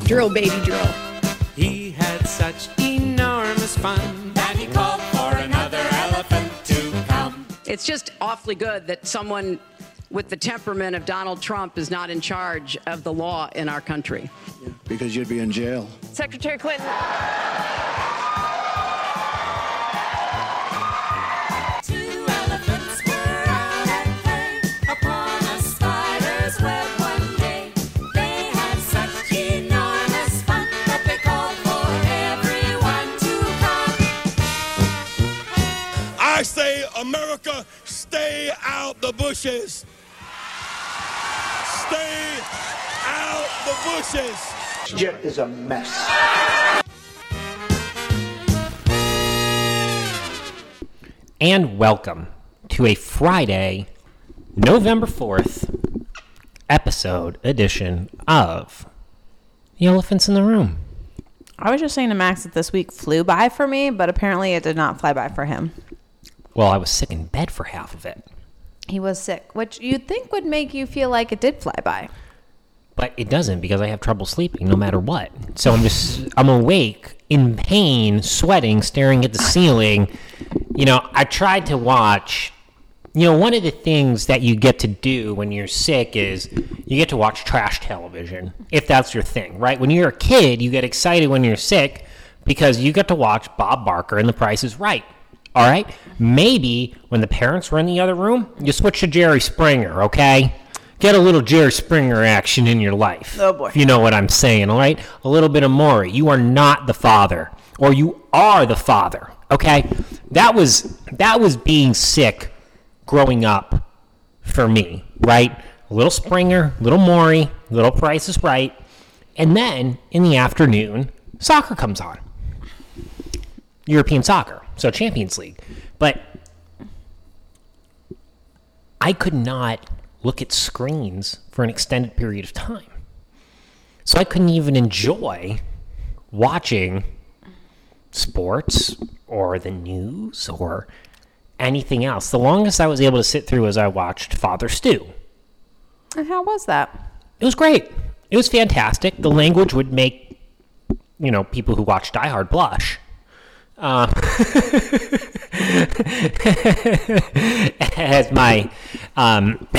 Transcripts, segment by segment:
Drill, baby, drill. He had such enormous fun that he called for another elephant to come. It's just awfully good that someone with the temperament of Donald Trump is not in charge of the law in our country. Because you'd be in jail. Secretary Clinton. America, stay out the bushes. Stay out the bushes. Jet is a mess. and welcome to a Friday, November 4th episode edition of The Elephants in the Room. I was just saying to Max that this week flew by for me, but apparently it did not fly by for him. Well, I was sick in bed for half of it, He was sick, which you'd think would make you feel like it did fly by. but it doesn't because I have trouble sleeping no matter what. So I'm just, I'm awake, in pain, sweating, staring at the ceiling. You know, I tried to watch. You know, one of the things that you get to do when you're sick is you get to watch trash television, if that's your thing, right? When you're a kid, you get excited when you're sick because you get to watch Bob Barker and The Price is Right. All right? Maybe when the parents were in the other room, you switch to Jerry Springer, okay? Get a little Jerry Springer action in your life. Oh, boy. If you know what I'm saying, all right? A little bit of Maury. You are not the father, or you are the father, okay? That was that was being sick growing up for me, right? A little Springer, little Maury, little Price is Right, and then in the afternoon, soccer comes on. European soccer, so Champions League. But I could not look at screens for an extended period of time. So I couldn't even enjoy watching sports or the news or anything else. The longest I was able to sit through was I watched Father Stew. And how was that? It was great. It was fantastic. The language would make, you know, people who watch Die Hard blush. Uh, as my, um,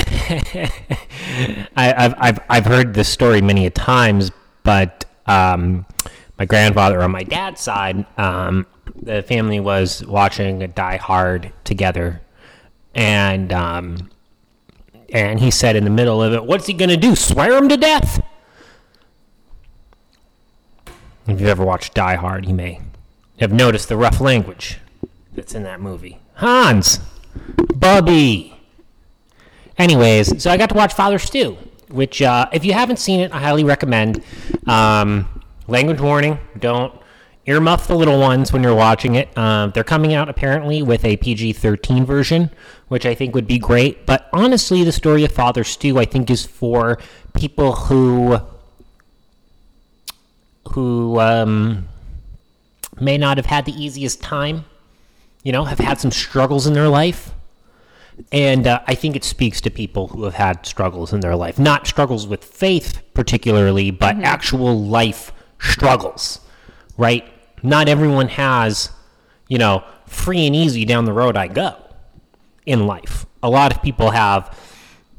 I, I've, I've, I've heard this story many a times, but um, my grandfather on my dad's side, um, the family was watching Die Hard together, and um, and he said in the middle of it, "What's he gonna do? Swear him to death?" If you've ever watched Die Hard, you may have noticed the rough language that's in that movie. Hans, Bubby. Anyways, so I got to watch Father Stew, which, uh, if you haven't seen it, I highly recommend. Um, language warning: don't earmuff the little ones when you're watching it. Um, they're coming out apparently with a PG-13 version, which I think would be great. But honestly, the story of Father Stew, I think, is for people who who um, may not have had the easiest time, you know, have had some struggles in their life. And uh, I think it speaks to people who have had struggles in their life. Not struggles with faith, particularly, but actual life struggles, right? Not everyone has, you know, free and easy down the road I go in life. A lot of people have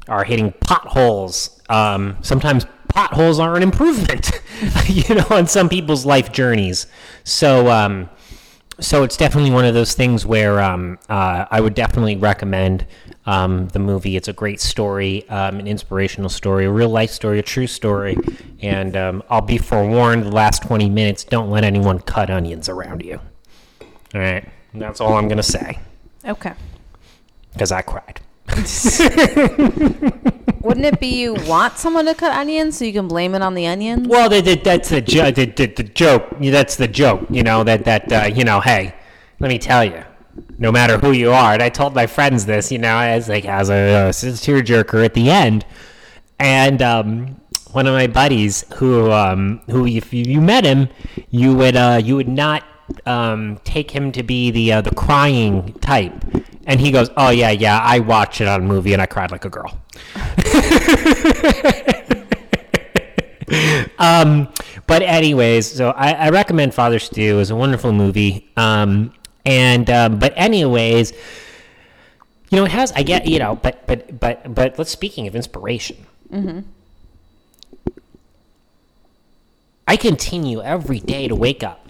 are hitting potholes. Um, sometimes potholes are an improvement, you know, on some people's life journeys. So, um, so it's definitely one of those things where um, uh, I would definitely recommend um, the movie. It's a great story, um, an inspirational story, a real life story, a true story. And um, I'll be forewarned: the last twenty minutes, don't let anyone cut onions around you. All right, that's all I'm gonna say Okay. because I cried. Wouldn't it be you want someone to cut onions so you can blame it on the onions? Well, that, that, that's the, jo- the, the, the joke. Yeah, That's the joke. You know that that uh, you know. Hey, let me tell you. No matter who you are, and I told my friends this. You know, as like as a, a tearjerker at the end, and um, one of my buddies who um, who if you, you met him, you would uh, you would not um, take him to be the uh, the crying type. And he goes, "Oh yeah, yeah, I watched it on a movie and I cried like a girl." um, but anyways, so I, I recommend Father Stew. It's a wonderful movie. Um, and um, but anyways, you know it has. I get you know, but but but but let's speaking of inspiration. I continue every day to wake up,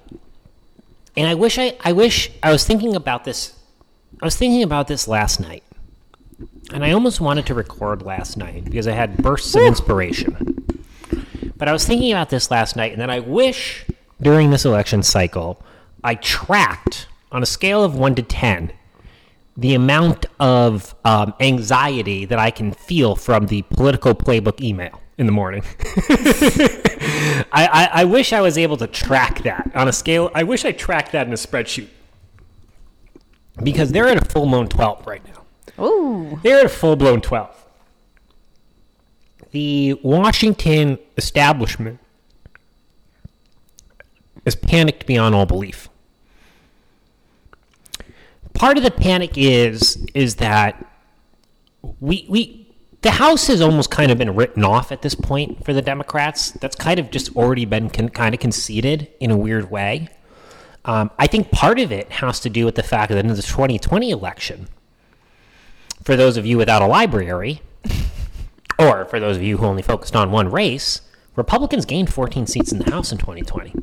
and I wish I I wish I was thinking about this. I was thinking about this last night, and I almost wanted to record last night because I had bursts of inspiration. But I was thinking about this last night, and then I wish during this election cycle I tracked on a scale of one to ten the amount of um, anxiety that I can feel from the political playbook email in the morning. I, I, I wish I was able to track that on a scale. I wish I tracked that in a spreadsheet because they're at a full blown 12 right now. Ooh. They're at a full blown 12. The Washington establishment is panicked beyond all belief. Part of the panic is is that we we the House has almost kind of been written off at this point for the Democrats. That's kind of just already been con- kind of conceded in a weird way. Um, I think part of it has to do with the fact that in the 2020 election, for those of you without a library, or for those of you who only focused on one race, Republicans gained 14 seats in the House in 2020.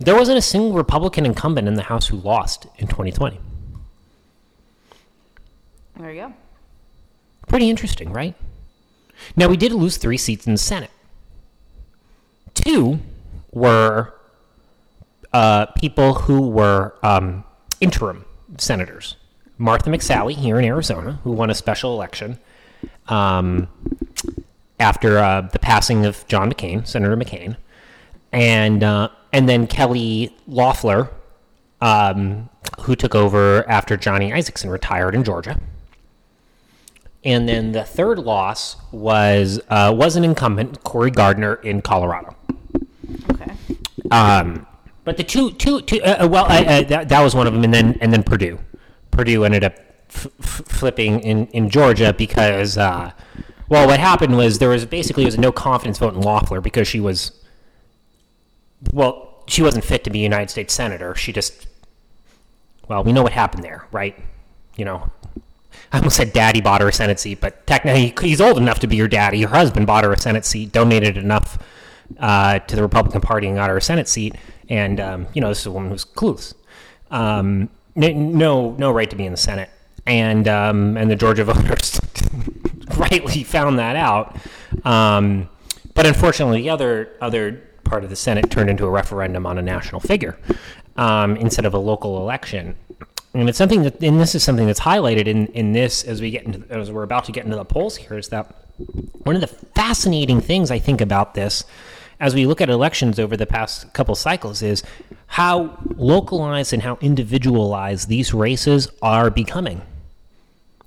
There wasn't a single Republican incumbent in the House who lost in 2020. There you go. Pretty interesting, right? Now, we did lose three seats in the Senate. Two were uh, people who were um, interim senators. Martha McSally here in Arizona, who won a special election um, after uh, the passing of John McCain, Senator McCain, and uh, and then Kelly Loeffler, um, who took over after Johnny Isakson retired in Georgia. And then the third loss was uh, was an incumbent, Cory Gardner in Colorado. Okay. Um, but the two, two, two uh, uh, well, I, uh, that, that was one of them, and then and then Perdue. Perdue ended up f- f- flipping in, in Georgia because, uh, well, what happened was there was basically was a no confidence vote in Loeffler because she was, well, she wasn't fit to be United States senator. She just, well, we know what happened there, right? You know, I almost said daddy bought her a Senate seat, but technically he's old enough to be your daddy. Her husband bought her a Senate seat, donated enough uh, to the Republican Party and got her a Senate seat. And um, you know, this is a woman who's clueless. Um, no, no right to be in the Senate. And um, and the Georgia voters rightly found that out. Um, but unfortunately, the other other part of the Senate turned into a referendum on a national figure um, instead of a local election. And it's something that, and this is something that's highlighted in, in this as we get into, as we're about to get into the polls here, is that one of the fascinating things I think about this, as we look at elections over the past couple cycles, is how localized and how individualized these races are becoming.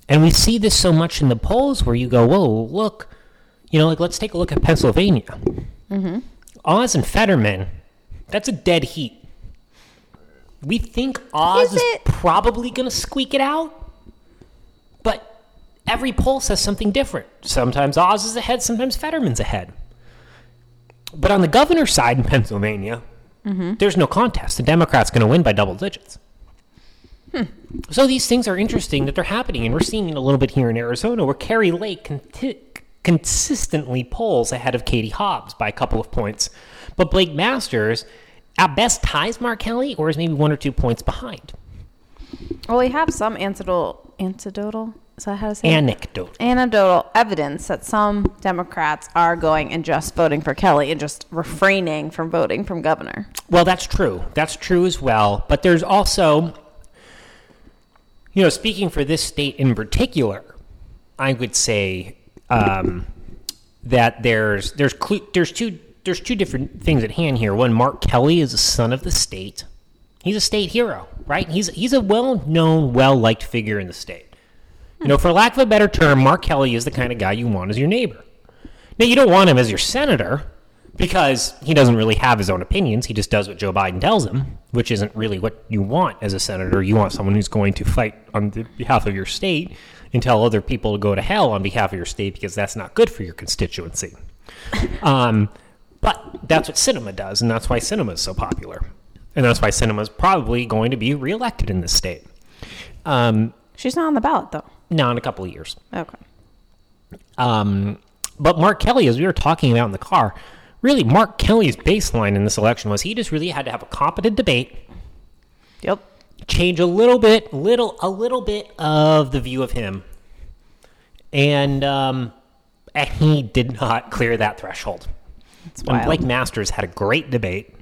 And we see this so much in the polls where you go, whoa, look, you know, like let's take a look at Pennsylvania. Mm-hmm. Oz and Fetterman, that's a dead heat. We think Oz Is is, probably going to squeak it out, but every poll says something different. Sometimes Oz is ahead, sometimes Fetterman's ahead. But on the governor's side in Pennsylvania, mm-hmm. there's no contest. The Democrat's going to win by double digits. Hmm. So these things are interesting that they're happening, and we're seeing it a little bit here in Arizona, where Kari Lake conti- consistently polls ahead of Katie Hobbs by a couple of points, but Blake Masters, at best, ties Mark Kelly, or is maybe one or two points behind. Well, we have some anecdotal, anecdotal. Is that how to say it? Anecdotal evidence that some Democrats are going and just voting for Kelly and just refraining from voting from governor. Well, that's true. That's true as well. But there's also, you know, speaking for this state in particular, I would say um, that there's there's clu- there's two there's two different things at hand here. One, Mark Kelly is a son of the state. He's a state hero, right? He's he's a well-known, well-liked figure in the state. You know, for lack of a better term, Mark Kelly is the kind of guy you want as your neighbor. Now, you don't want him as your senator because he doesn't really have his own opinions. He just does what Joe Biden tells him, which isn't really what you want as a senator. You want someone who's going to fight on behalf of your state and tell other people to go to hell on behalf of your state because that's not good for your constituency. um, But that's what Sinema does, and that's why Sinema is so popular. And that's why Sinema is probably going to be reelected in this state. Um, She's not on the ballot though. Now in a couple of years. Okay. Um, but Mark Kelly, as we were talking about in the car, really Mark Kelly's baseline in this election was he just really had to have a competent debate, Yep. change a little bit, little a little bit of the view of him, and um, and he did not clear that threshold. It's And wild. Blake Masters had a great debate,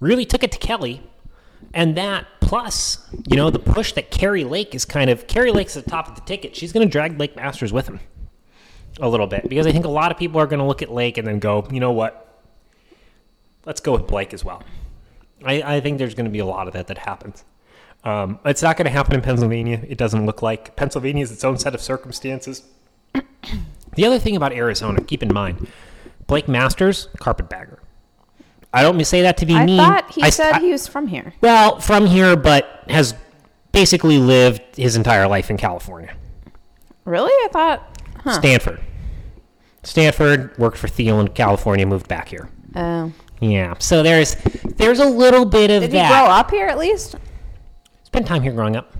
really took it to Kelly, and that plus, you know, the push that Kari Lake is kind of Kari Lake's at the top of the ticket. She's going to drag Blake Masters with him a little bit because I think a lot of people are going to look at Lake and then go, you know what? Let's go with Blake as well. I, I think there's going to be a lot of that that happens. Um, it's not going to happen in Pennsylvania. It doesn't look like Pennsylvania is its own set of circumstances. the other thing about Arizona, keep in mind, Blake Masters, carpetbagger. I don't mean say that to be mean. I mean. thought he I- said I- he was from here. well, from here, but has basically lived his entire life in California. Really? I thought. Huh. Stanford. Stanford worked for Thiel in California, moved back here. Oh. Yeah, so there's there's a little bit of Did he that. grow up here at least? Spent time here growing up.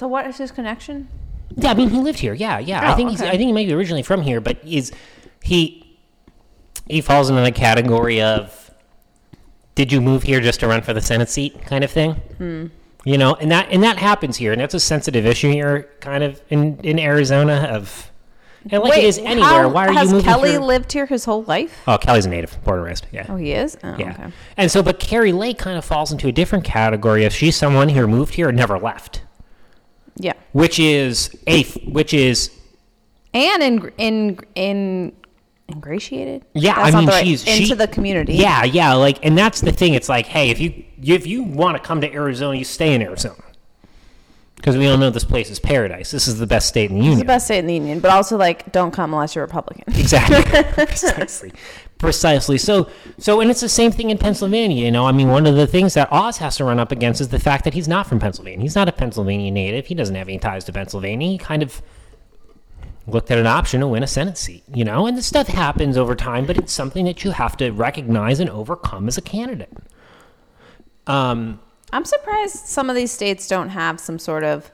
So what is his connection? Yeah, I mean he lived here. Yeah, yeah. I Oh, think he's. I think he might be originally from here, but is he he falls into the category of did you move here just to run for the Senate seat kind of thing? Hmm. You know, and that and that happens here, and that's a sensitive issue here, kind of in in Arizona of. And like it is anywhere. how- Why are has you moving Kelly here? lived here his whole life? Oh, Kelly's a native, born and raised. Yeah. Oh, he is. Oh, Yeah. Okay. And so, but Kari Lake kind of falls into a different category if she's someone who moved here and never left, Yeah. which is a which is And in in in ingratiated. yeah. That's I mean, right- she's into she- the community. Yeah, yeah. Like, and that's the thing. It's like, hey, if you if you want to come to Arizona, you stay in Arizona because we all know this place is paradise. This is the best state in the It's union. the best state in the union, but also like don't come unless you're Republican. Exactly. Precisely. Precisely. So so and it's the same thing in Pennsylvania, you know. I mean, one of the things that Oz has to run up against is the fact that he's not from Pennsylvania. He's not a Pennsylvania native. He doesn't have any ties to Pennsylvania. He kind of looked at an option to win a Senate seat, you know, and this stuff happens over time, but it's something that you have to recognize and overcome as a candidate. Um I'm surprised some of these states don't have some sort of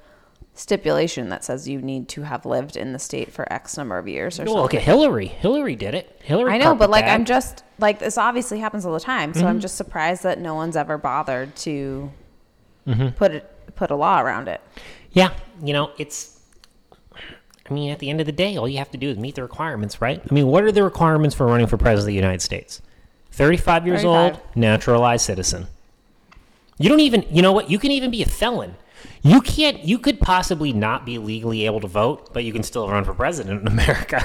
stipulation that says you need to have lived in the state for X number of years or well, something. look at Hillary. Hillary did it. Hillary I know, but like carpetbagged. I'm just like this obviously happens all the time, so Mm-hmm. I'm just surprised that no one's ever bothered to Mm-hmm. put it put a law around it. Yeah, you know, it's. I mean, at the end of the day, all you have to do is meet the requirements, right? I mean, what are the requirements for running for president of the United States? 35 years 35. old, naturalized citizen. You don't even, you know what? You can even be a felon. You can't, you could possibly not be legally able to vote, but you can still run for president in America.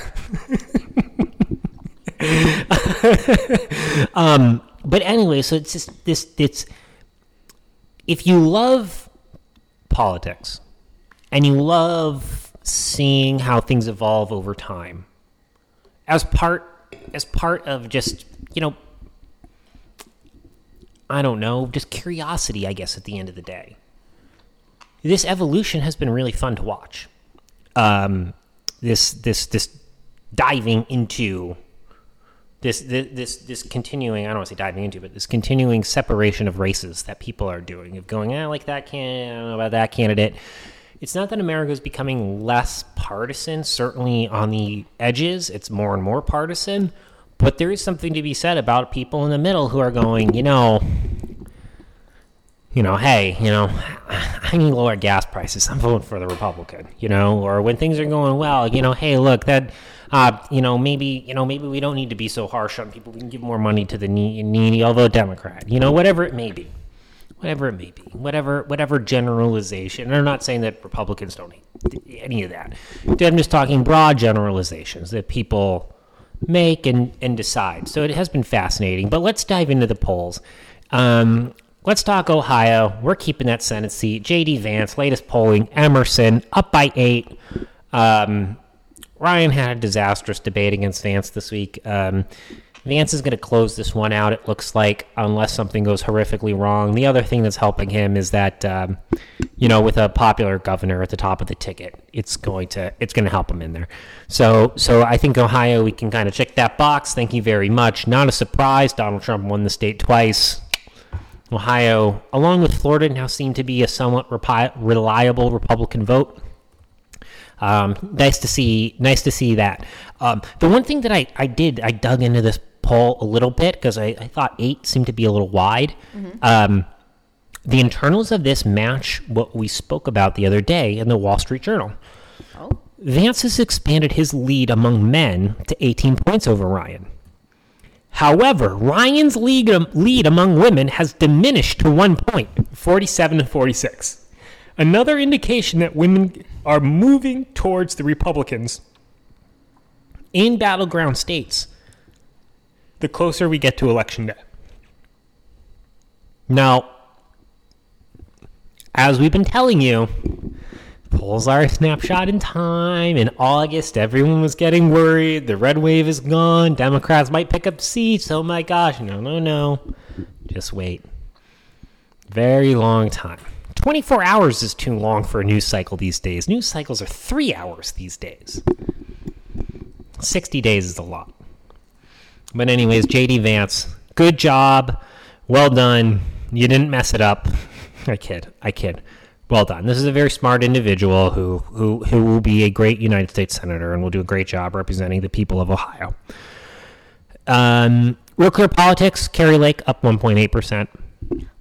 um, but anyway, so it's just this, it's, if you love politics and you love seeing how things evolve over time. As part as part of just you know i don't know just curiosity i guess at the end of the day. This evolution has been really fun to watch. Um, this this this diving into this this this, continuing I don't want to say diving into, but this continuing separation of races that people are doing of going, eh, I like that candidate, I don't know about that candidate. It's not that America is becoming less partisan. Certainly on the edges, it's more and more partisan. But there is something to be said about people in the middle who are going, you know, you know, hey, you know, I need lower gas prices. I'm voting for the Republican, you know, or when things are going well, you know, hey, look, that, uh, you know, maybe, you know, maybe we don't need to be so harsh on people. We can give more money to the needy. Vote Democrat, you know, whatever it may be, whatever it may be, whatever, whatever generalization. And I'm not saying that Republicans don't any of that. I'm just talking broad generalizations that people make and, and decide. So it has been fascinating. But let's dive into the polls. Um, let's talk Ohio. We're keeping that Senate seat. J.D. Vance, latest polling, Emerson up by eight. Um, Ryan had a disastrous debate against Vance this week. Um, Vance is going to close this one out. It looks like, unless something goes horrifically wrong. The other thing that's helping him is that, um, you know, with a popular governor at the top of the ticket, it's going to it's going to help him in there. So, so I think Ohio, we can kind of check that box. Thank you very much. Not a surprise. Donald Trump won the state twice. Ohio, along with Florida, now seem to be a somewhat repi- reliable Republican vote. Um, nice to see. Nice to see that. Um, the one thing that I, I did, I dug into this poll a little bit because I, I thought eight seemed to be a little wide. Um, the internals of this match what we spoke about the other day in the Wall Street Journal. Vance has expanded his lead among men to 18 points over Ryan. However, Ryan's lead, lead among women has diminished to one point, 47 to 46. Another indication that women are moving towards the Republicans in battleground states the closer we get to election day. Now, as we've been telling you, polls are a snapshot in time. In August, everyone was getting worried. The red wave is gone. Democrats might pick up seats. Oh my gosh. No, no, no. Just wait. Very long time. 24 hours is too long for a news cycle these days. News cycles are three hours these days. 60 days is a lot. But, anyways, JD Vance, good job. Well done. You didn't mess it up. I kid. I kid. Well done. This is a very smart individual who, who, who will be a great United States Senator and will do a great job representing the people of Ohio. Um, Real Clear Politics, Kari Lake up 1.8%.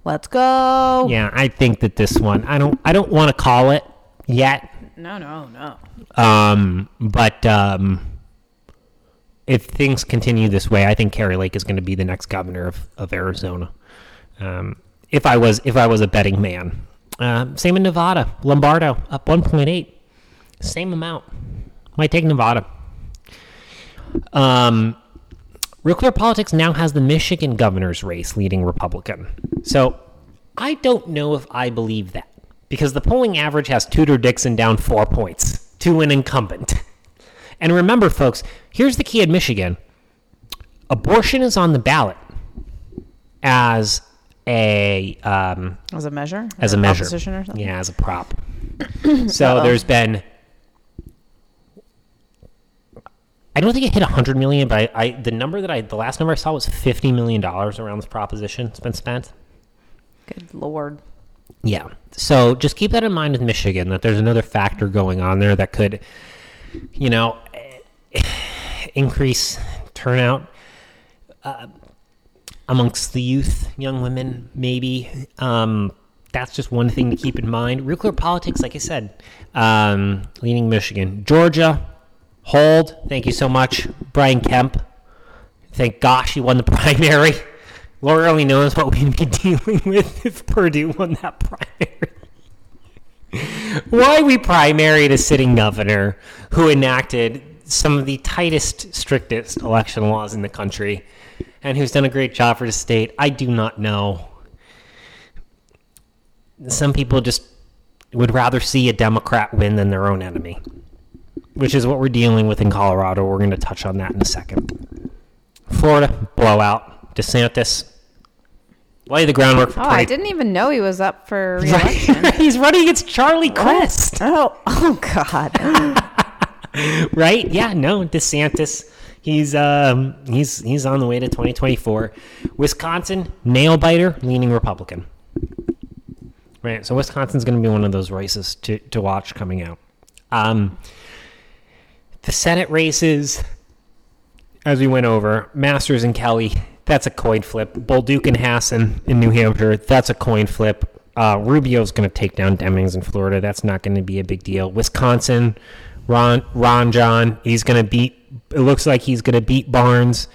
Let's go. Yeah, I think that this one, I don't, I don't want to call it yet. No, no, no. Um, but um, if things continue this way, I think Kari Lake is going to be the next governor of, of Arizona. Um, if I was if I was a betting man, um, same in Nevada, Lombardo up 1.8, same amount. Might take Nevada. Um, Real Clear Politics now has the Michigan governor's race leading Republican. So I don't know if I believe that because the polling average has Tudor Dixon down four points to an incumbent. And remember, folks, here's the key in Michigan abortion is on the ballot as a um, As a measure? as a measure. Yeah, as a prop. so there's been. I don't think it hit 100 million, but I, I the number that I the last number I saw was 50 million dollars around this proposition. It's been spent. Good lord. Yeah. So just keep that in mind with Michigan that there's another factor going on there that could, you know, increase turnout uh, amongst the youth, young women, maybe. Um, that's just one thing to keep in mind. Real clear politics, like I said, um, leading Michigan, Georgia, hold. Thank you so much, Brian Kemp. Thank gosh he won the primary. Laura only knows what we'd be dealing with if Perdue won that primary. Why we primaried a sitting governor who enacted some of the tightest, strictest election laws in the country and who's done a great job for the state, I do not know. Some people just would rather see a Democrat win than their own enemy, which is what we're dealing with in Colorado. We're going to touch on that in a second. Florida, blowout. DeSantis, lay the groundwork for Oh, 20 I didn't even know he was up for reelection. He's running against Charlie Crist. oh, oh God. Right? Yeah, no, DeSantis. He's um he's he's on the way to 2024. Wisconsin, nail biter, leaning Republican. Right. So Wisconsin's going to be one of those races to to watch coming out. Um the Senate races as we went over, Masters and Kelly, that's a coin flip. Bolduc and Hassan in New Hampshire, that's a coin flip. Uh, Rubio's going to take down Demings in Florida. That's not going to be a big deal. Wisconsin, Ron, Ron John, he's going to beat, it looks like he's going to beat Barnes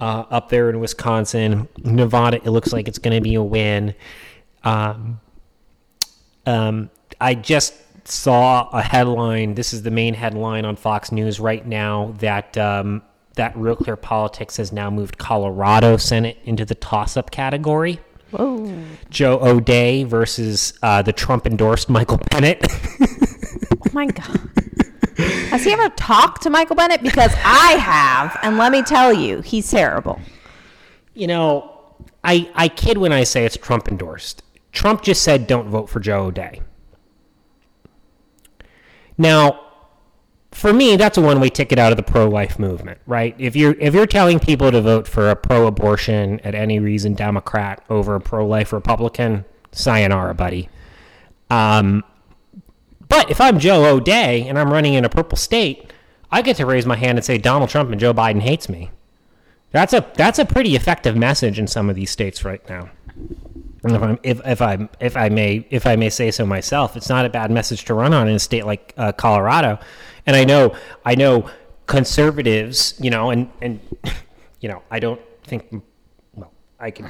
uh, up there in Wisconsin. Nevada, it looks like it's going to be a win. Um, um, I just saw a headline. This is the main headline on Fox News right now that um, that Real Clear Politics has now moved Colorado Senate into the toss-up category. Whoa. Joe O'Dea versus uh, the Trump-endorsed Michael Bennet. Oh my God. Has he ever talked to Michael Bennet? Because I have, and let me tell you, he's terrible. You know, I I kid when I say it's Trump endorsed. Trump just said don't vote for Joe O'Dea. Now, for me, that's a one-way ticket out of the pro-life movement, right? If you're if you're telling people to vote for a pro-abortion at any reason Democrat over a pro-life Republican, sayonara, buddy. Um, but if I'm Joe O'Dea and I'm running in a purple state, I get to raise my hand and say Donald Trump and Joe Biden hates me. That's a that's a pretty effective message in some of these states right now. And if, I'm, if, if I if I may if I may say so myself, it's not a bad message to run on in a state like uh, Colorado. And I know I know conservatives, you know, and and you know I don't think well I can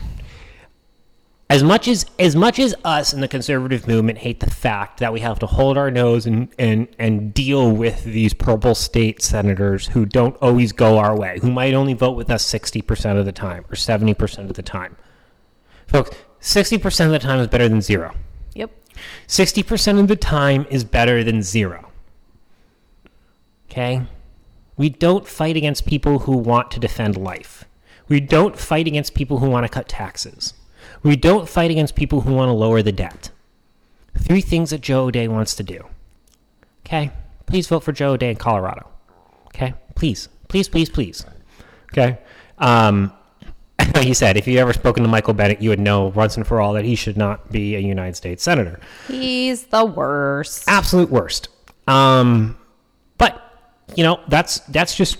as much as as much as us in the conservative movement hate the fact that we have to hold our nose and and and deal with these purple state senators who don't always go our way, who might only vote with us 60% of the time or 70% of the time. Folks, 60% of the time is better than 0. Yep. 60% of the time is better than 0. Okay? We don't fight against people who want to defend life. We don't fight against people who want to cut taxes. We don't fight against people who want to lower the debt. Three things that Joe O'Dea wants to do. Okay? Please vote for Joe O'Dea in Colorado. Okay? Please. Please, please, please. Okay? Um, he said, if you ever spoken to Michael Bennet, you would know once and for all that he should not be a United States Senator. He's the worst. Absolute worst. Um, but, you know, that's that's just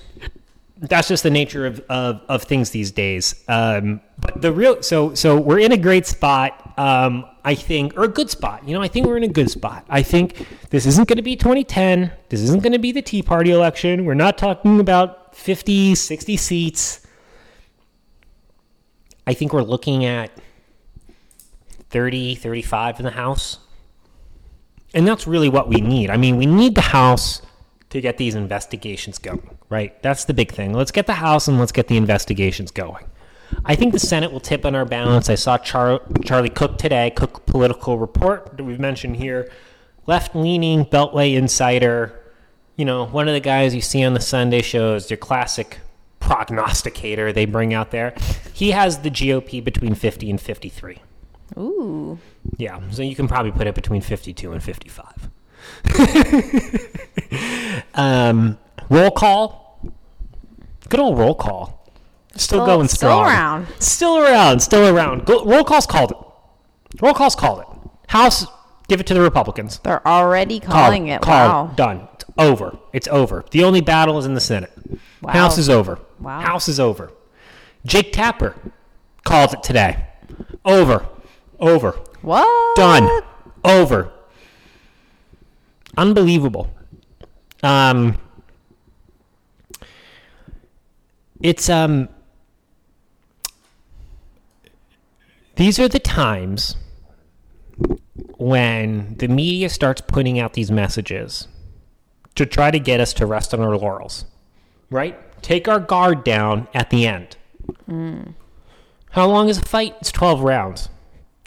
that's just the nature of, of, of things these days. Um, but the real so so we're in a great spot, um, I think, or a good spot. You know, I think we're in a good spot. I think this isn't going to be 2010. This isn't going to be the Tea Party election. We're not talking about 50, 60 seats. I think we're looking at 30, 35 in the House. And that's really what we need. I mean, we need the House to get these investigations going, right? That's the big thing. Let's get the House and let's get the investigations going. I think the Senate will tip on our balance. I saw Char- Charlie Cook today, Cook Political Report that we've mentioned here, left leaning Beltway insider. You know, one of the guys you see on the Sunday shows, your classic prognosticator they bring out there. He has the GOP between 50 and 53. Ooh. Yeah, so you can probably put it between 52 and 55. um, roll call. Good old roll call. Still, Still- going still strong. around. Still around. Still around. Go, roll call's called it. Roll call's called it. House, give it to the Republicans. They're already Called. calling it. Called. Wow. Done. It's over. It's over. The only battle is in the Senate. Wow. House is over. Wow. House is over. Jake Tapper called it today. Over. Over. What? Done. Over. Unbelievable. Um, it's um. These are the times when the media starts putting out these messages to try to get us to rest on our laurels, right? Take our guard down at the end. How long is a fight? It's 12 rounds.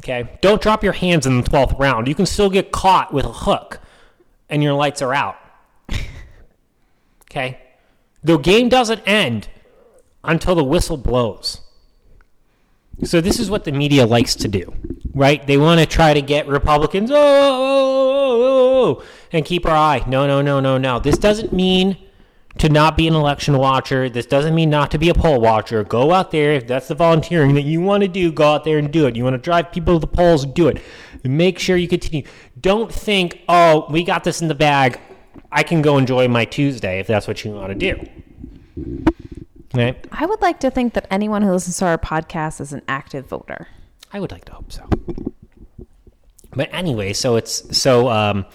Okay? Don't drop your hands in the 12th round. You can still get caught with a hook and your lights are out. Okay? The game doesn't end until the whistle blows. So this is what the media likes to do, right? They want to try to get Republicans, oh, oh, oh, oh, oh, oh, and keep our eye. No, no, no, no, no. This doesn't mean to not be an election watcher. This doesn't mean not to be a poll watcher. Go out there. If that's the volunteering that you want to do, go out there and do it. You want to drive people to the polls, do it. Make sure you continue. Don't think, oh, we got this in the bag. I can go enjoy my Tuesday if that's what you want to do. Right? I would like to think that anyone who listens to our podcast is an active voter. I would like to hope so. But anyway, so it's so um,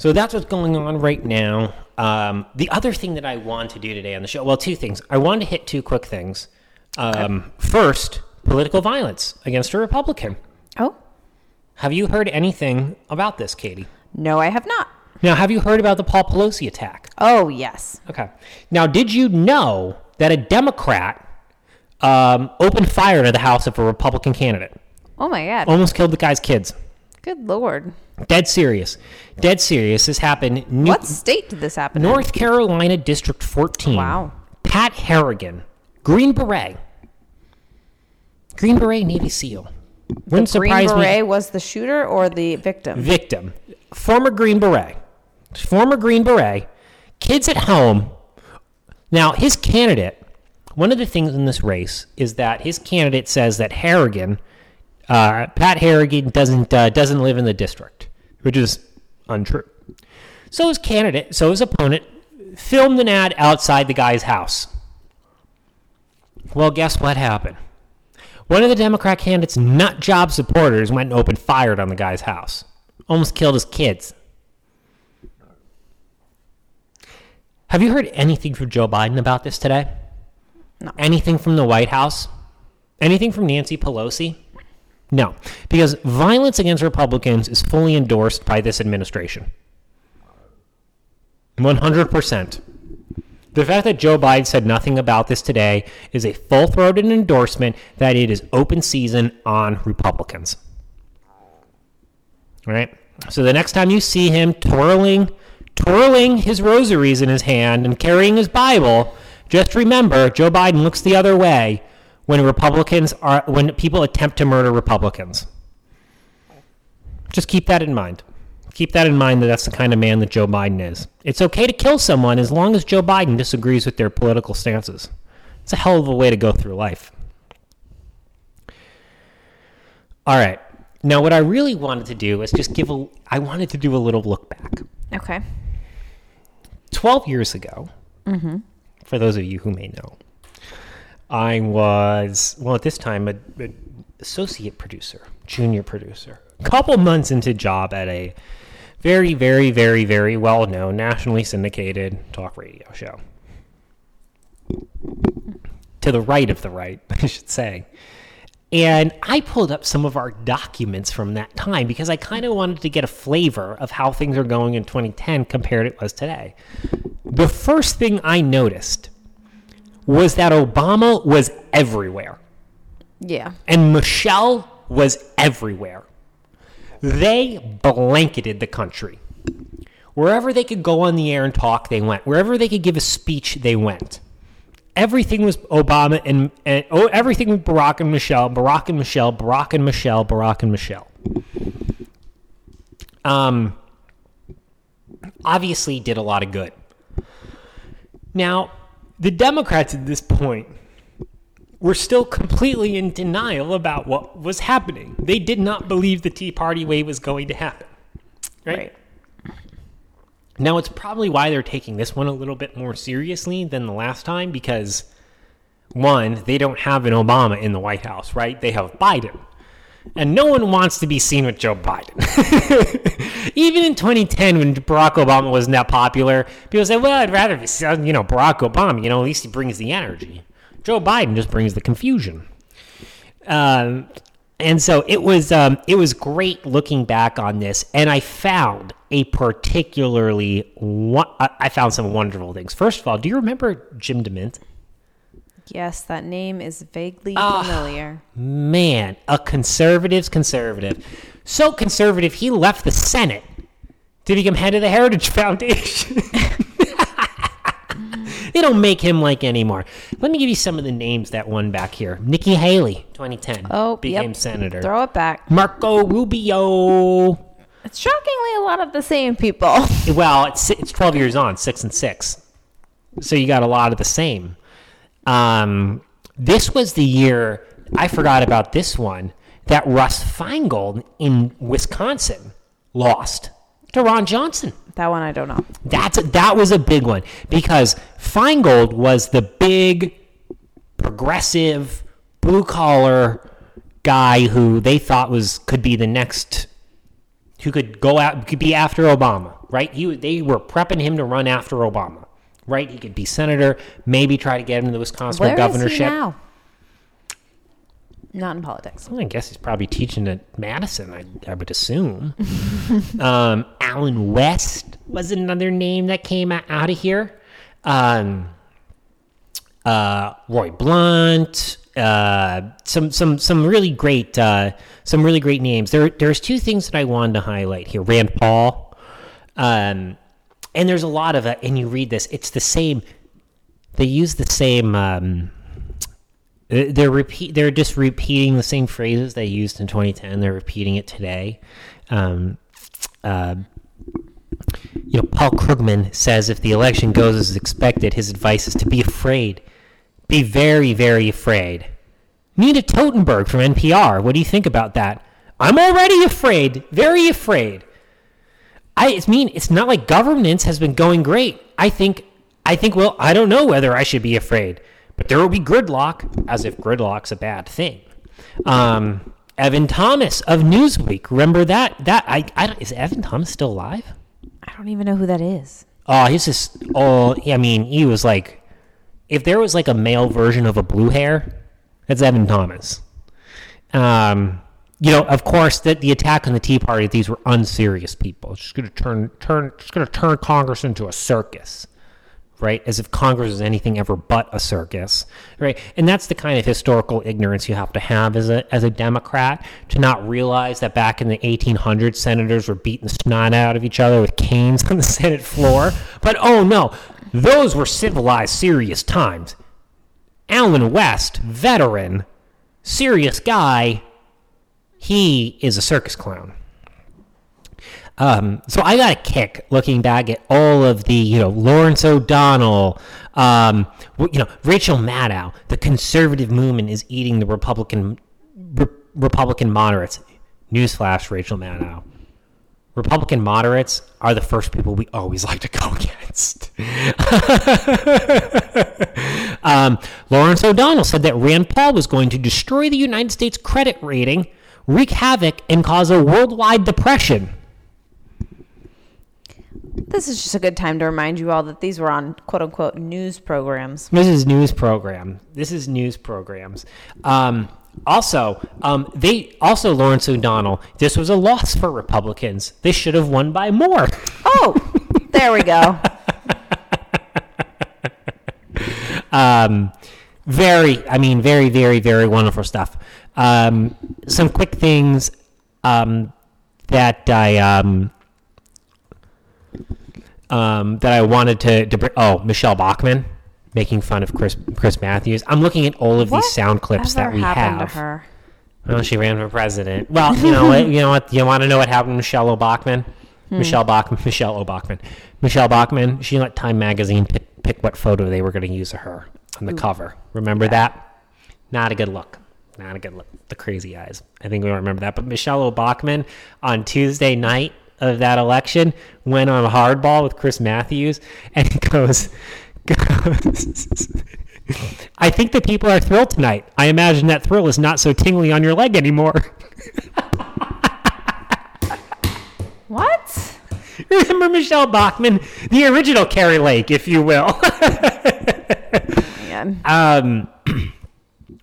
so that's what's going on right now. Um, the other thing that I want to do today on the show, well, two things. I wanted to hit two quick things. Um, first, political violence against a Republican. Oh, Have you heard anything about this, Katie? no, I have not. Now, have you heard about the Paul Pelosi attack? Oh, yes. Okay. Now, did you know that a Democrat um, opened fire into the house of a Republican candidate? Oh, my God. almost killed the guy's kids. Good lord. Dead serious. Dead serious. This happened. New- What state did this happen in? North Carolina District 14. Wow. Pat Harrigan, Green Beret. Green Beret Navy SEAL. Wouldn't Green me. Green Beret was the shooter or the victim? victim, former Green Beret, former Green Beret, kids at home. Now, his candidate, one of the things in this race is that his candidate says that Harrigan, uh, Pat Harrigan, doesn't uh, doesn't live in the district, which is untrue. So his candidate, so his opponent, filmed an ad outside the guy's house. Well, guess what happened? One of the Democrat candidate's nut job supporters went and opened fire on the guy's house. Almost killed his kids. Have you heard anything from Joe Biden about this today? No. Anything from the White House? Anything from Nancy Pelosi? No, because violence against Republicans is fully endorsed by this administration. 100%. The fact that Joe Biden said nothing about this today is a full throated endorsement that it is open season on Republicans. All right? So the next time you see him twirling, twirling his rosaries in his hand and carrying his Bible, just remember Joe Biden looks the other way when Republicans are when people attempt to murder Republicans. Just keep that in mind. Keep that in mind that that's the kind of man that Joe Biden is. It's okay to kill someone as long as Joe Biden disagrees with their political stances. It's a hell of a way to go through life. All right. Now, what I really wanted to do is just give a. I wanted to do a little look back. Okay. 12 years ago, mm-hmm. for those of you who may know, I was, well, at this time, a, a associate producer, junior producer, a couple months into job at a very, very, very, very well known, nationally syndicated talk radio show. To the right of the right, I should say. And I pulled up some of our documents from that time because I kind of wanted to get a flavor of how things are going in 2010 compared it was today. The first thing I noticed was that Obama was everywhere Yeah. and Michelle was everywhere. They blanketed the country. Wherever they could go on the air and talk, they went. Wherever they could give a speech, they went. Everything was Obama and, and oh, everything was Barack and Michelle, Barack and Michelle, Barack and Michelle, Barack and Michelle. Um, obviously, did a lot of good. Now, the Democrats at this point were still completely in denial about what was happening. They did not believe the Tea Party wave was going to happen. Right? Right. Now, it's probably why they're taking this one a little bit more seriously than the last time because, one, they don't have an Obama in the White House, right? They have Biden. And no one wants to be seen with Joe Biden. Even in 2010, when Barack Obama wasn't that popular, people said, well, I'd rather be, you know, Barack Obama. You know, at least he brings the energy. Joe Biden just brings the confusion. Um, and so it was um, it was great looking back on this, and I found a particularly I found some wonderful things. First of all, do you remember Jim DeMint? Yes, that name is vaguely Ah. familiar. Man, a conservative's conservative. So conservative, he left the Senate to become head of the Heritage Foundation. they don't make him like anymore. Let me give you some of the names that won back here. Nikki Haley, 2010, Oh, became yep. senator. Throw it back. Marco Rubio. It's shockingly a lot of the same people. Well, it's it's 12 years on, six and six. So you got a lot of the same. Um, this was the year I forgot about this one that Russ Feingold in Wisconsin lost to Ron Johnson. that one I don't know. That's that was a big one because Feingold was the big progressive blue collar guy who they thought was could be the next who could go out could be after Obama, right? He they were prepping him to run after Obama, right? He could be senator, maybe try to get him to the Wisconsin Where is governorship. he now? Not in politics. Well, I guess he's probably teaching at Madison, I, I would assume. um, Allen West was another name that came out of here. Um, uh, Roy Blunt, uh, some some some really great uh, some really great names. There there's two things that I wanted to highlight here. Rand Paul, um, and there's a lot of it. And you read this, it's the same. They use the same. Um, uh, they're repeat. They're just repeating the same phrases they used in 2010. They're repeating it today. Um, uh, you know, Paul Krugman says if the election goes as expected, his advice is to be afraid. Be very, very afraid. Nina Totenberg from NPR. What do you think about that? I'm already afraid. Very afraid. I it's mean it's not like governance has been going great. I think I think well, I don't know whether I should be afraid. But there will be gridlock, as if gridlock's a bad thing. Um, Evan Thomas of Newsweek. Remember that? That I, I don't, is Evan Thomas still alive? I don't even know who that is. Oh, he's just oh I mean, he was like if there was like a male version of a blue hair, that's Evan Thomas. Um you know, of course, that the attack on the Tea Party, these were unserious people. It's just going to turn, turn, just going to turn Congress into a circus, right? As if Congress is anything ever but a circus, right? And that's the kind of historical ignorance you have to have as a as a Democrat to not realize that back in the 1800s, senators were beating the snot out of each other with canes on the Senate floor. But oh no, those were civilized, serious times. Allen West, veteran, serious guy he is a circus clown. Um, so I got a kick looking back at all of the, you know, Lawrence O'Donnell, um, you know, Rachel Maddow. The conservative movement is eating the Republican re- Republican moderates. Newsflash, Rachel Maddow. Republican moderates are the first people we always like to go against. um, Lawrence O'Donnell said that Rand Paul was going to destroy the United States credit rating, wreak havoc, and cause a worldwide depression. This is just a good time to remind you all that these were on quote unquote news programs. This is news program. This is news programs. Um, also, um, they also Lawrence O'Donnell. This was a loss for Republicans. They should have won by more. Oh, there we go. Um, very, I mean, very, very, very wonderful stuff. Um, some quick things um, that I um, um, that I wanted to, to bring. Oh, Michelle Bachmann making fun of Chris Chris Matthews. I'm looking at all of What these sound clips that we happened have. to her? Well, she ran for president. Well, you know what? You know what? You want to know what happened to Michelle Obachman? Michelle Bachmann. Michelle Obachman. Michelle Bachmann. She let Time Magazine pick, pick what photo they were going to use of her on the cover. Remember that? Not a good look. Not a good look. The crazy eyes. I think we don't remember that. But Michelle Obachman on Tuesday night of that election went on a hardball with Chris Matthews and goes, goes I think the people are thrilled tonight. I imagine that thrill is not so tingly on your leg anymore. What? Remember Michelle Bachmann, the original Kari Lake, if you will. Man. um,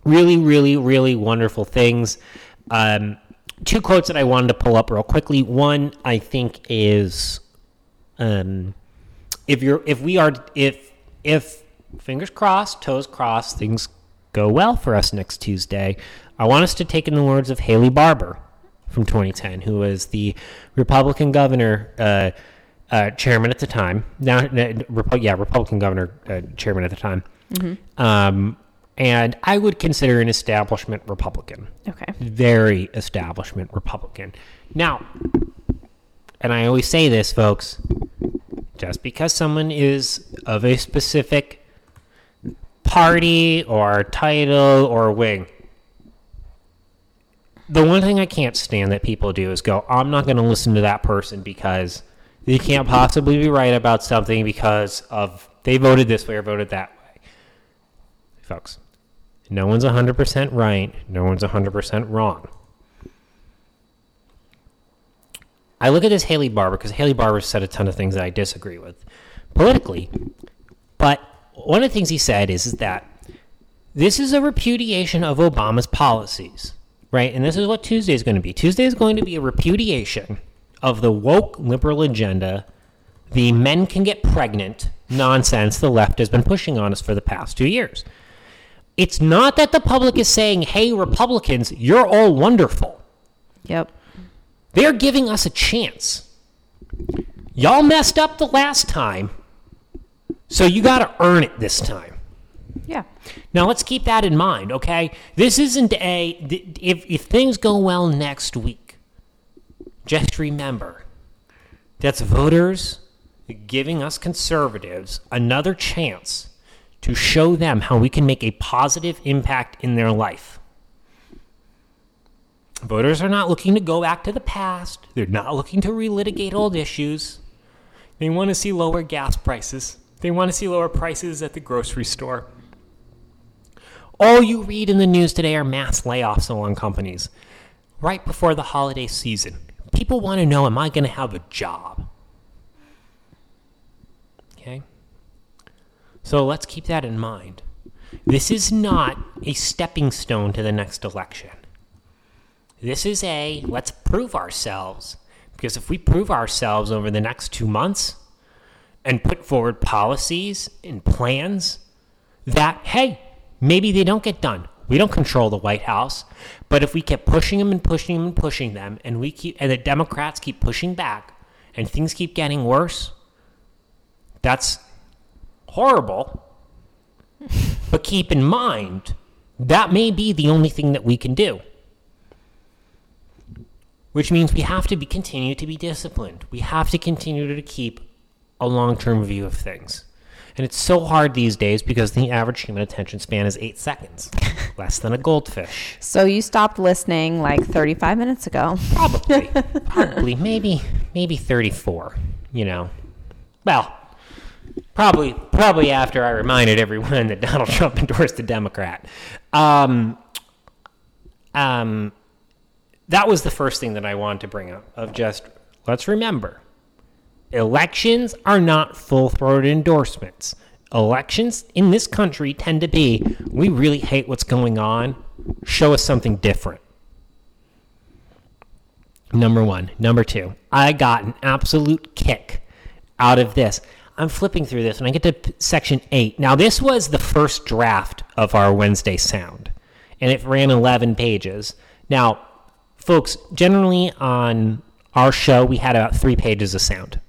really, really, really wonderful things. Um, two quotes that I wanted to pull up real quickly. One, I think, is um, if you're if we are if if fingers crossed, toes crossed, things go well for us next Tuesday. I want us to take in the words of Haley Barbour from 2010, who was the Republican governor. Uh, uh, chairman at the time. Now, yeah, Republican governor uh, chairman at the time. Um, and I would consider an establishment Republican Okay. very establishment Republican. Now, and I always say this, folks, just because someone is of a specific party or title or wing, the one thing I can't stand that people do is go, I'm not going to listen to that person because they can't possibly be right about something because of they voted this way or voted that way. Folks, no one's 100% right. No one's 100% wrong. I look at this Haley Barbour because Haley Barbour said a ton of things that I disagree with politically. But one of the things he said is, is that this is a repudiation of Obama's policies, right? And this is what Tuesday is going to be. Tuesday is going to be a repudiation of the woke liberal agenda, the men can get pregnant nonsense the left has been pushing on us for the past two years. It's not that the public is saying, hey, Republicans, you're all wonderful. Yep. They're giving us a chance. Y'all messed up the last time, so you got to earn it this time. Yeah. Now let's keep that in mind, okay? This isn't a if if things go well next week. Just remember that's voters giving us conservatives another chance to show them how we can make a positive impact in their life. Voters are not looking to go back to the past. They're not looking to relitigate old issues. They want to see lower gas prices. They want to see lower prices at the grocery store. All you read in the news today are mass layoffs among companies right before the holiday season. People want to know am I going to have a job? Okay? So let's keep that in mind. This is not a stepping stone to the next election. This is a let's prove ourselves. Because if we prove ourselves over the next two months and put forward policies and plans that, hey, maybe they don't get done. We don't control the White House, but if we keep pushing them and pushing them and pushing them, and we keep and the Democrats keep pushing back, and things keep getting worse, that's horrible. but keep in mind that may be the only thing that we can do. Which means we have to be continue to be disciplined. We have to continue to keep a long-term view of things. And it's so hard these days because the average human attention span is eight seconds, less than a goldfish. So you stopped listening like 35 minutes ago. Probably, probably, maybe, maybe 34. You know, well, probably, probably after I reminded everyone that Donald Trump endorsed a Democrat. Um, um, that was the first thing that I wanted to bring up. Of just let's remember, elections are not full-throated endorsements. Elections in this country tend to be we really hate what's going on. Show us something different. Number one. Number two, I got an absolute kick out of this. I'm flipping through this and I get to section eight. Now, this was the first draft of our Wednesday sound, and it ran 11 pages. Now, folks, generally on our show, we had about three pages of sound,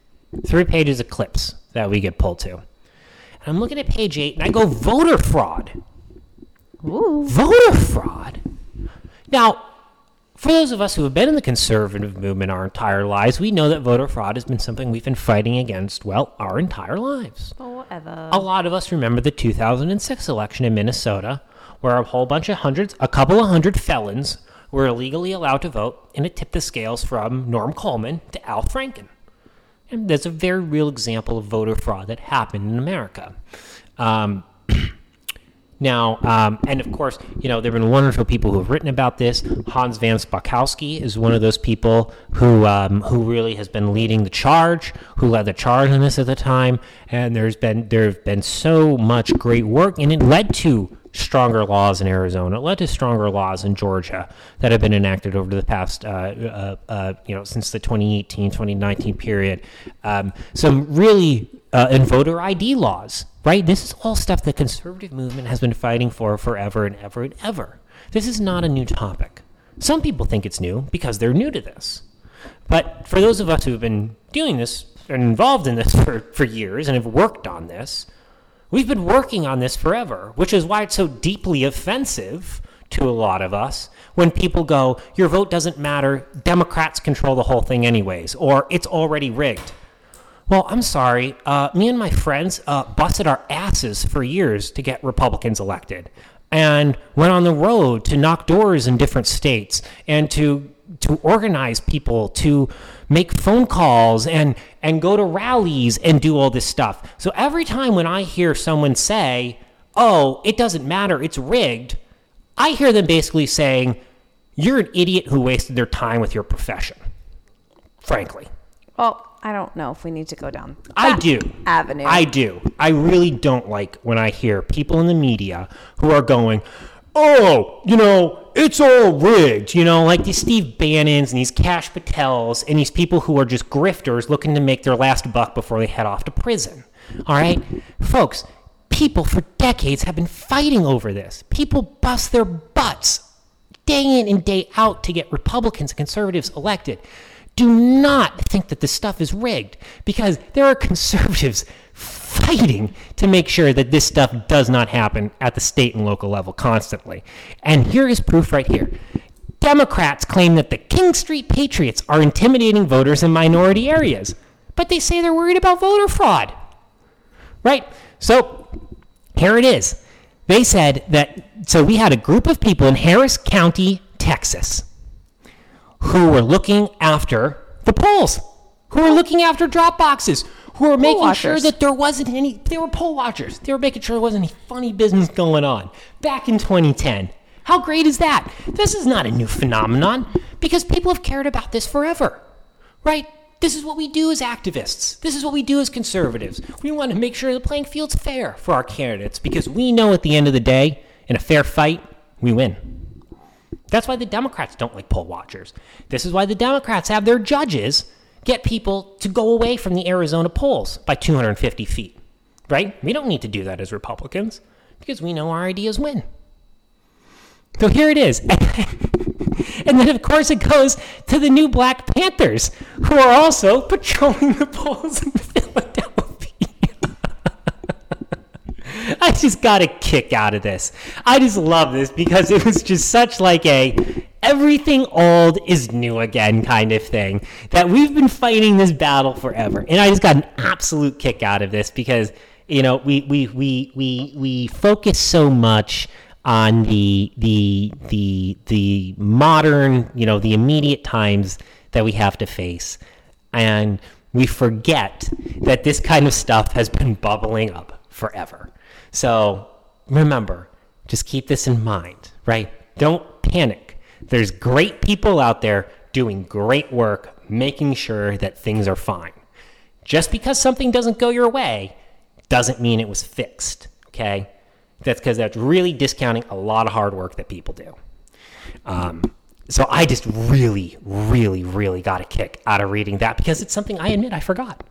three pages of clips that we get pulled to. And I'm looking at page eight and I go, voter fraud. Ooh. Voter fraud? Now, for those of us who have been in the conservative movement our entire lives, we know that voter fraud has been something we've been fighting against, well, our entire lives. Whatever. A lot of us remember the 2006 election in Minnesota, where a whole bunch of hundreds, a couple of hundred felons were illegally allowed to vote, and it tipped the scales from Norm Coleman to Al Franken. And there's a very real example of voter fraud that happened in America. Um, now, um, and of course, you know, there have been wonderful people who have written about this. Hans von Spakovsky is one of those people who um, who really has been leading the charge, who led the charge on this at the time. And there's been there have been so much great work, and it led to stronger laws in Arizona. It led to stronger laws in Georgia that have been enacted over the past, uh, uh, uh, you know, since the 2018, 2019 period. Um, some really, uh, and voter ID laws, right? This is all stuff the conservative movement has been fighting for forever and ever and ever. This is not a new topic. Some people think it's new because they're new to this. But for those of us who have been doing this and involved in this for, for years and have worked on this, We've been working on this forever, which is why it's so deeply offensive to a lot of us when people go, Your vote doesn't matter, Democrats control the whole thing anyways, or it's already rigged. Well, I'm sorry. Uh, me and my friends uh, busted our asses for years to get Republicans elected and went on the road to knock doors in different states and to to organize people to make phone calls and and go to rallies and do all this stuff. So every time when I hear someone say, "Oh, it doesn't matter, it's rigged," I hear them basically saying, "You're an idiot who wasted their time with your profession." Frankly. Well, I don't know if we need to go down. I that do. Avenue. I do. I really don't like when I hear people in the media who are going, oh, you know, it's all rigged. You know, like these Steve Bannons and these Kash Patels and these people who are just grifters looking to make their last buck before they head off to prison. All right? Folks, people for decades have been fighting over this. People bust their butts day in and day out to get Republicans and conservatives elected. Do not think that this stuff is rigged because there are conservatives fighting to make sure that this stuff does not happen at the state and local level constantly. And here is proof right here. Democrats claim that the King Street Patriots are intimidating voters in minority areas, but they say they're worried about voter fraud. Right? So here it is. They said that, so we had a group of people in Harris County, Texas, who were looking after the polls, who were looking after drop boxes, who were making sure that there wasn't any, they were poll watchers. They were making sure there wasn't any funny business going on back in 2010. How great is that? This is not a new phenomenon because people have cared about this forever, right? This is what we do as activists. This is what we do as conservatives. We want to make sure the playing field's fair for our candidates because we know at the end of the day, in a fair fight, we win. That's why the Democrats don't like poll watchers. This is why the Democrats have their judges get people to go away from the Arizona polls by 250 feet, right? We don't need to do that as Republicans because we know our ideas win. So here it is. and then, of course, it goes to the new Black Panthers, who are also patrolling the polls in Philadelphia. I just got a kick out of this. I just love this because it was just such like a everything old is new again kind of thing that we've been fighting this battle forever. And I just got an absolute kick out of this because you know we we we we we focus so much on the the the the modern you know the immediate times that we have to face and we forget that this kind of stuff has been bubbling up forever. So remember, just keep this in mind, right? Don't panic. There's great people out there doing great work, making sure that things are fine. Just because something doesn't go your way doesn't mean it was fixed, okay? That's because that's really discounting a lot of hard work that people do. Um, so I just really, really, really got a kick out of reading that because it's something I admit I forgot.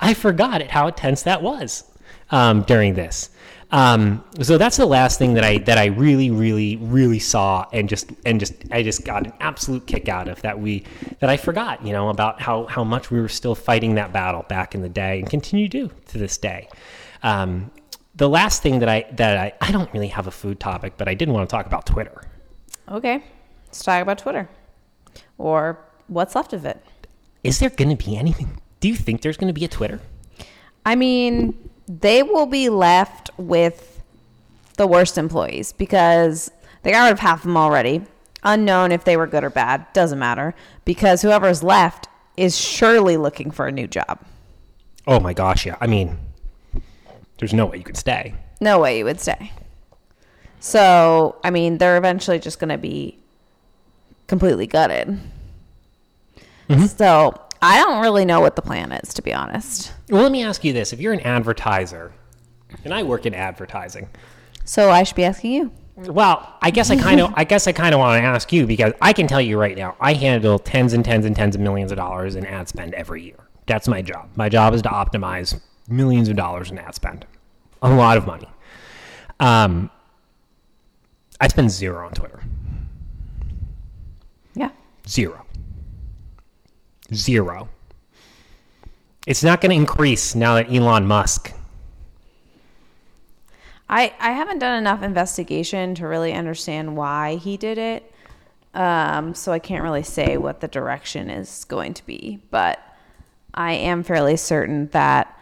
I forgot it how intense that was um, during this. Um, so that's the last thing that I that I really, really, really saw and just and just I just got an absolute kick out of that we that I forgot, you know, about how how much we were still fighting that battle back in the day and continue to do to this day. Um, the last thing that I that I, I don't really have a food topic, but I did want to talk about Twitter. Okay, let's talk about Twitter or what's left of it. Is there going to be anything? Do you think there's going to be a Twitter? I mean, they will be left with the worst employees because they got rid of half of them already. Unknown if they were good or bad, doesn't matter because whoever's left is surely looking for a new job. Oh my gosh, yeah. I mean, there's no way you could stay. No way you would stay. So, I mean, they're eventually just going to be completely gutted. Mm-hmm. So, I don't really know what the plan is, to be honest. Well, let me ask you this: If you're an advertiser, and I work in advertising, So, I should be asking you. well, I guess I kind of, I guess I kind of want to ask you because I can tell you right now, I handle tens and tens and tens of millions of dollars in ad spend every year. That's my job. My job is to optimize millions of dollars in ad spend, a lot of money. Um, I spend zero on Twitter. Yeah. Zero. Zero. It's not going to increase now that Elon Musk. I, I haven't done enough investigation to really understand why he did it. Um, so I can't really say what the direction is going to be, but I am fairly certain that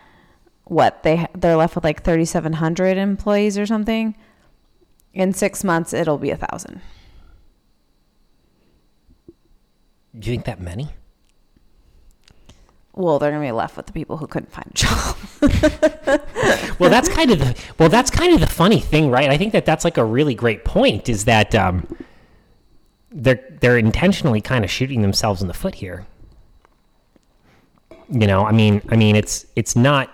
what they they're left with like 3700 employees or something. In 6 months it'll be a 1000. Do you think that many? Well, they're going to be left with the people who couldn't find a job. Well, that's kind of the well, that's kind of the funny thing, right? I think that that's like a really great point. Is that um, they're they're intentionally kind of shooting themselves in the foot here. You know, I mean, I mean, it's it's not.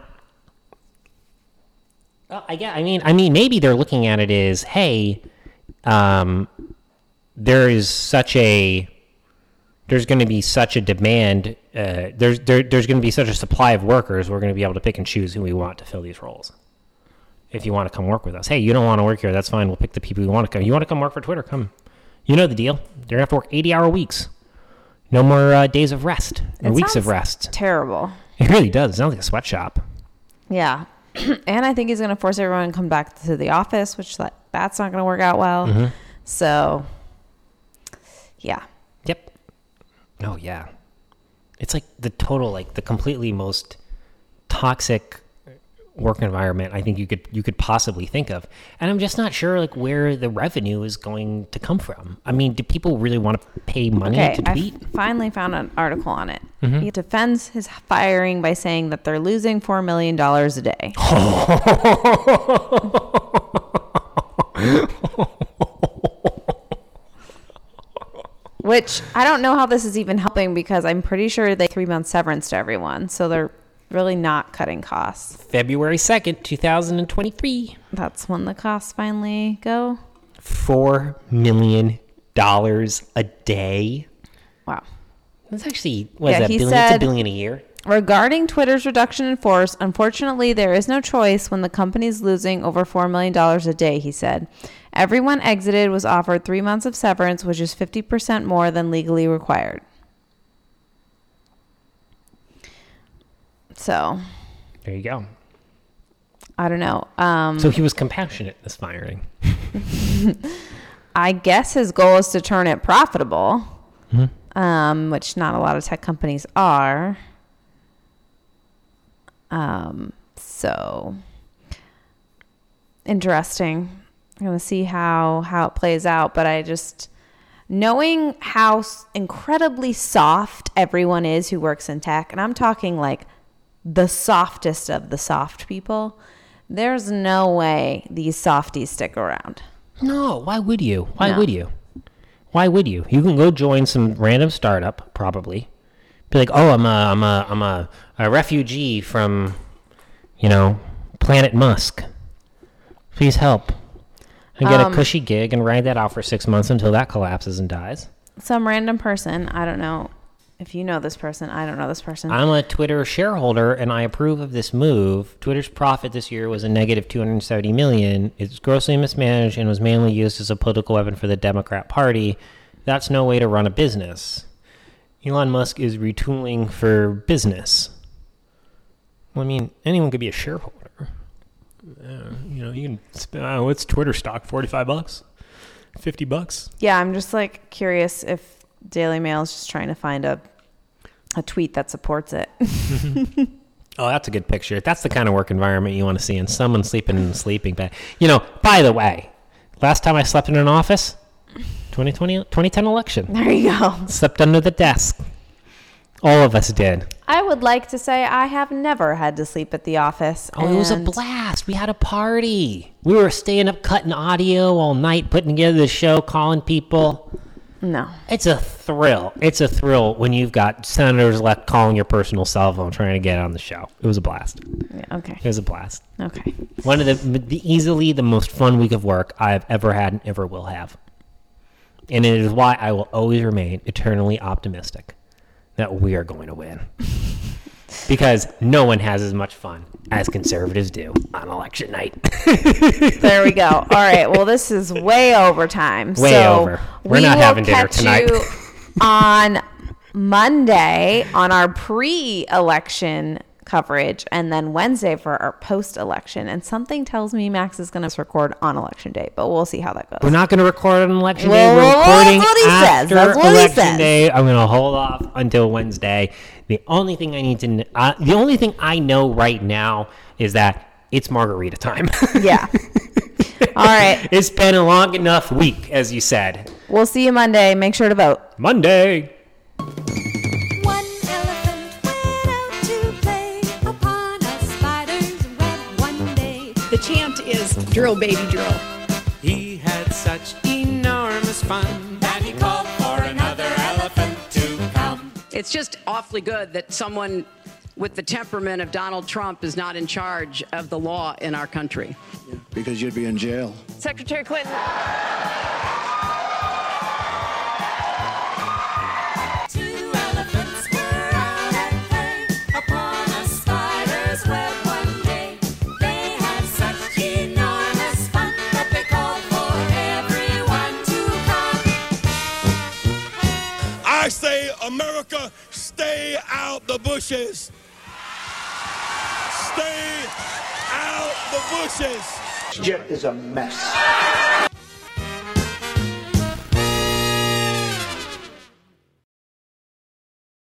Well, I get. I mean, I mean, maybe they're looking at it as, hey, um, there is such a there's going to be such a demand. Uh, there's there, there's going to be such a supply of workers. We're going to be able to pick and choose who we want to fill these roles. if you want to come work with us. Hey, you don't want to work here? That's fine. We'll pick the people who want to come. You want to come work for Twitter? Come. You know the deal. They're gonna have to work 80 hour weeks. No more uh, days of rest or It weeks of rest. Terrible. It really does. It sounds like a sweatshop. Yeah. and I think he's going to force everyone to come back to the office, which that, that's not going to work out well. Mm-hmm. So, yeah. Oh yeah. It's like the total, like the completely most toxic work environment I think you could you could possibly think of. And I'm just not sure like where the revenue is going to come from. I mean, do people really want to pay money Okay, to I tweet? finally found an article on it. Mm-hmm. He defends his firing by saying that they're losing $4 million a day. Which I don't know how this is even helping because I'm pretty sure they three month severance to everyone. So they're really not cutting costs. February 2nd, 2023. That's when the costs finally go. 4 million dollars a day. Wow. That's actually what is Yeah, that he billion? it's a said- billion a year. Regarding Twitter's reduction in force, unfortunately, there is no choice when the company's losing over $4 million a day, he said. Everyone exited was offered three months of severance, which is 50% more than legally required. So, There you go. I don't know. Um, So he was compassionate this firing. I guess his goal is to turn it profitable, um, which not a lot of tech companies are. Um, so interesting. I'm gonna see how how it plays out, but I just knowing how incredibly soft everyone is who works in tech, and I'm talking like the softest of the soft people. There's no way these softies stick around. No, why would you? Why No. would you? Why would you? You can go join some random startup, probably. Be like, oh, I'm a, I'm a, I'm a, a refugee from, you know, Planet Musk. Please help. And get Um, a cushy gig and ride that out for six months until that collapses and dies. some random person. I don't know if you know this person. I don't know this person. I'm a Twitter shareholder and I approve of this move. Twitter's profit this year was a negative 270 million. It's grossly mismanaged and was mainly used as a political weapon for the Democrat Party. That's no way to run a business. Elon Musk is retooling for business. Well, I mean, anyone could be a shareholder. Uh, you know, you can spend, uh, what's Twitter stock? 45 bucks? 50 bucks? yeah, I'm just like curious if Daily Mail is just trying to find a a tweet that supports it. Oh, that's a good picture. That's the kind of work environment you want to see, and someone sleeping in a sleeping bag. You know, by the way, last time I slept in an office, 2020, 2010 election, there you go. slept under the desk. All of us did. I would like to say I have never had to sleep at the office. Oh, it was a and blast. We had a party. We were staying up cutting audio all night, putting together the show, calling people. No. It's a thrill. It's a thrill when you've got senators elect calling your personal cell phone trying to get on the show. It was a blast. Yeah, okay. It was a blast. Okay. One of the, the easily the most fun week of work I've ever had and ever will have. And it is why I will always remain eternally optimistic that we are going to win. because no one has as much fun as conservatives do on election night. There we go. All right. Well, this is way over time. Way so over. We're we not having dinner catch tonight. you on Monday on our pre-election coverage, and then Wednesday for our post-election. And something tells me Max is going to record on election day, but we'll see how that goes. We're not going to record on election Well, day. We're well, that's recording what he says. after That's what he election says. day. I'm going to hold off until Wednesday. The only thing I need to, uh, the only thing I know right now is that it's margarita time. yeah. All right. it's been a long enough week, as you said. We'll see you Monday. Make sure to vote. Monday. Drill, baby, drill. He had such enormous fun That he called for another elephant to come. It's just awfully good that someone with the temperament of Donald Trump is not in charge of the law in our country. because you'd be in jail. Secretary Clinton. America, stay out the bushes. Stay out the bushes. Egypt is a mess.